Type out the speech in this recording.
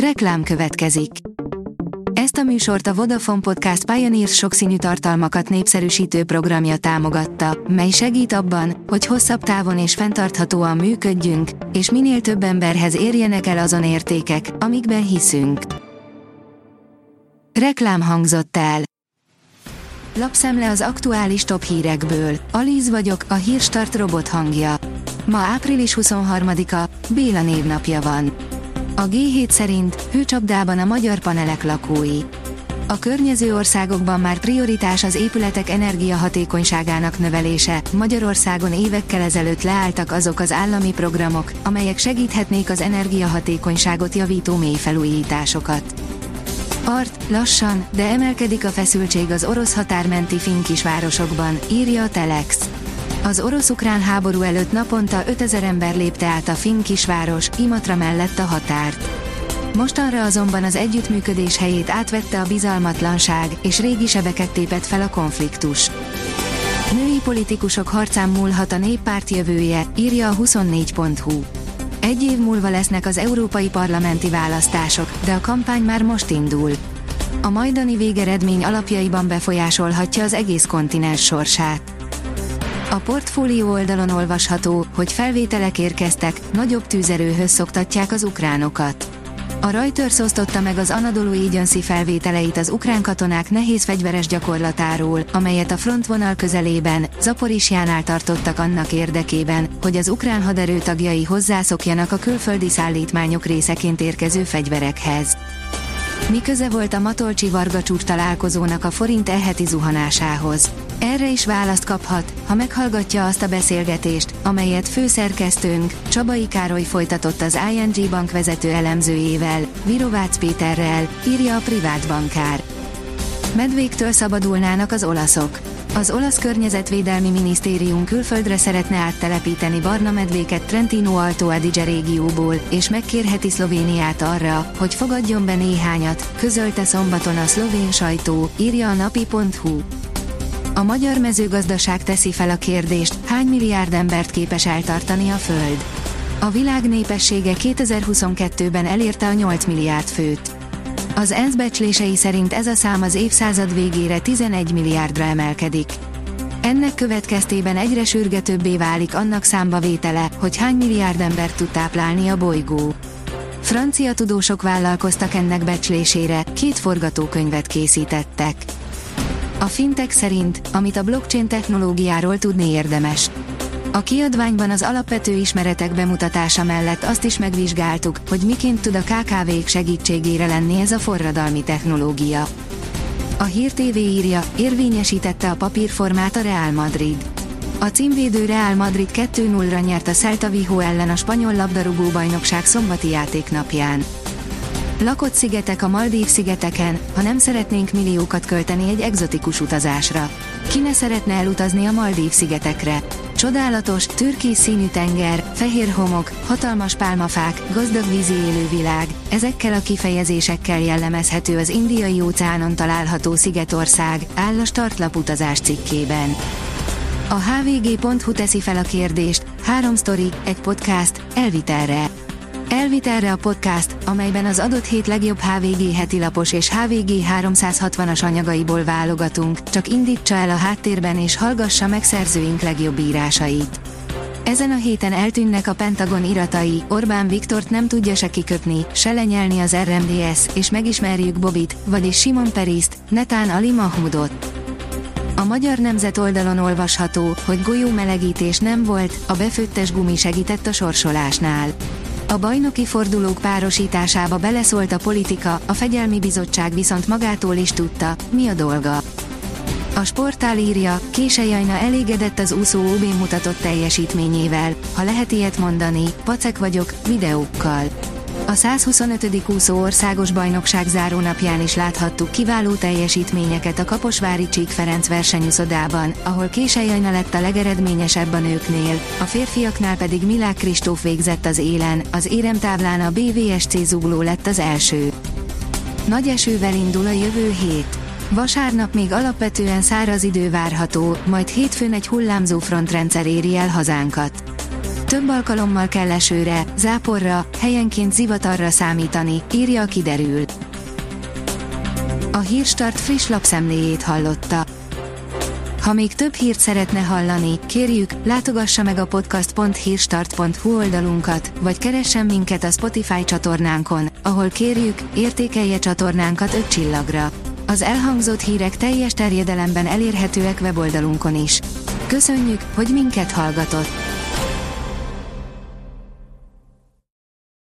Reklám következik. Ezt a műsort a Vodafone Podcast Pioneers sokszínű tartalmakat népszerűsítő programja támogatta, mely segít abban, hogy hosszabb távon és fenntarthatóan működjünk, és minél több emberhez érjenek el azon értékek, amikben hiszünk. Reklám hangzott el. Lapszemle az aktuális top hírekből. Alíz vagyok, a hírstart robot hangja. Ma április 23-a, Béla névnapja van. A G7 szerint hőcsapdában a magyar panelek lakói. A környező országokban már prioritás az épületek energiahatékonyságának növelése. Magyarországon évekkel ezelőtt leálltak azok az állami programok, amelyek segíthetnék az energiahatékonyságot javító mélyfelújításokat. Art, lassan, de emelkedik a feszültség az orosz határmenti finn kisvárosokban, írja a Telex. Az orosz-ukrán háború előtt naponta 5000 ember lépte át a finn kisváros, Imatra mellett a határt. Mostanra azonban az együttműködés helyét átvette a bizalmatlanság, és régi sebeket tépett fel a konfliktus. Női politikusok harcán múlhat a néppárt jövője, írja a 24.hu. Egy év múlva lesznek az európai parlamenti választások, de a kampány már most indul. A majdani végeredmény alapjaiban befolyásolhatja az egész kontinens sorsát. A portfólió oldalon olvasható, hogy felvételek érkeztek, nagyobb tűzerőhöz szoktatják az ukránokat. A Reuters osztotta meg az Anadolu Agency felvételeit az ukrán katonák nehéz fegyveres gyakorlatáról, amelyet a frontvonal közelében, Zaporisjánál tartottak annak érdekében, hogy az ukrán haderő tagjai hozzászokjanak a külföldi szállítmányok részeként érkező fegyverekhez. Mi köze volt a Matolcsi Varga csúcs találkozónak a forint elheti zuhanásához? Erre is választ kaphat, ha meghallgatja azt a beszélgetést, amelyet főszerkesztőnk, Csabai Károly folytatott az ING bank vezető elemzőjével, Virovácz Péterrel, írja a privát bankár. Medvéktől szabadulnának az olaszok. Az olasz környezetvédelmi minisztérium külföldre szeretne áttelepíteni barna medvéket Trentino Alto Adige régióból, és megkérheti Szlovéniát arra, hogy fogadjon be néhányat, közölte szombaton a szlovén sajtó, írja a napi.hu. A magyar mezőgazdaság teszi fel a kérdést, hány milliárd embert képes eltartani a Föld. A világ népessége 2022-ben elérte a 8 milliárd főt. Az ENSZ becslései szerint ez a szám az évszázad végére 11 milliárdra emelkedik. Ennek következtében egyre sürgetőbbé válik annak számba vétele, hogy hány milliárd embert tud táplálni a bolygó. Francia tudósok vállalkoztak ennek becslésére, két forgatókönyvet készítettek. A fintek szerint, amit a blockchain technológiáról tudni érdemes. A kiadványban az alapvető ismeretek bemutatása mellett azt is megvizsgáltuk, hogy miként tud a KKV-k segítségére lenni ez a forradalmi technológia. A Hír TV írja, érvényesítette a papírformát a Real Madrid. A címvédő Real Madrid 2-0-ra nyert a Celta Vigo ellen a spanyol labdarúgó bajnokság szombati játéknapján. Lakott szigetek a Maldív szigeteken, ha nem szeretnénk milliókat költeni egy egzotikus utazásra. Ki ne szeretne elutazni a Maldív szigetekre? Csodálatos, türkész színű tenger, fehér homok, hatalmas pálmafák, gazdag vízi élővilág, ezekkel a kifejezésekkel jellemezhető az indiai óceánon található Szigetország, áll a startlap utazás cikkében. A hvg.hu teszi fel a kérdést, három sztori, egy podcast, elvitelre. Elvitelre a podcast, amelyben az adott hét legjobb HVG heti lapos és HVG 360-as anyagaiból válogatunk, csak indítsa el a háttérben és hallgassa meg szerzőink legjobb írásait. Ezen a héten eltűnnek a Pentagon iratai, Orbán Viktort nem tudja se kiköpni, se lenyelni az RMDS, és megismerjük Bobit, vagyis Simon Periszt, Netán Ali Mahmudot. A Magyar Nemzet oldalon olvasható, hogy golyó melegítés nem volt, a befőttes gumi segített a sorsolásnál. A bajnoki fordulók párosításába beleszólt a politika, a fegyelmi bizottság viszont magától is tudta, mi a dolga. A sportál írja, Késejajna elégedett az úszó OB mutatott teljesítményével, ha lehet ilyet mondani, pacek vagyok, videókkal. A 125. úszó országos bajnokság zárónapján is láthattuk kiváló teljesítményeket a Kaposvári Csík Ferenc versenyuszodában, ahol Késelyajna lett a legeredményesebb a nőknél, a férfiaknál pedig Milák Kristóf végzett az élen, az éremtáblán a BVSC zugló lett az első. Nagy esővel indul a jövő hét. Vasárnap még alapvetően száraz idő várható, majd hétfőn egy hullámzó frontrendszer éri el hazánkat. Több alkalommal kell esőre, záporra, helyenként zivatarra számítani, írja a kiderül. A Hírstart friss lapszemléjét hallotta. Ha még több hírt szeretne hallani, kérjük, látogassa meg a podcast.hírstart.hu oldalunkat, vagy keressen minket a Spotify csatornánkon, ahol kérjük, értékelje csatornánkat 5 csillagra. Az elhangzott hírek teljes terjedelemben elérhetőek weboldalunkon is. Köszönjük, hogy minket hallgatott!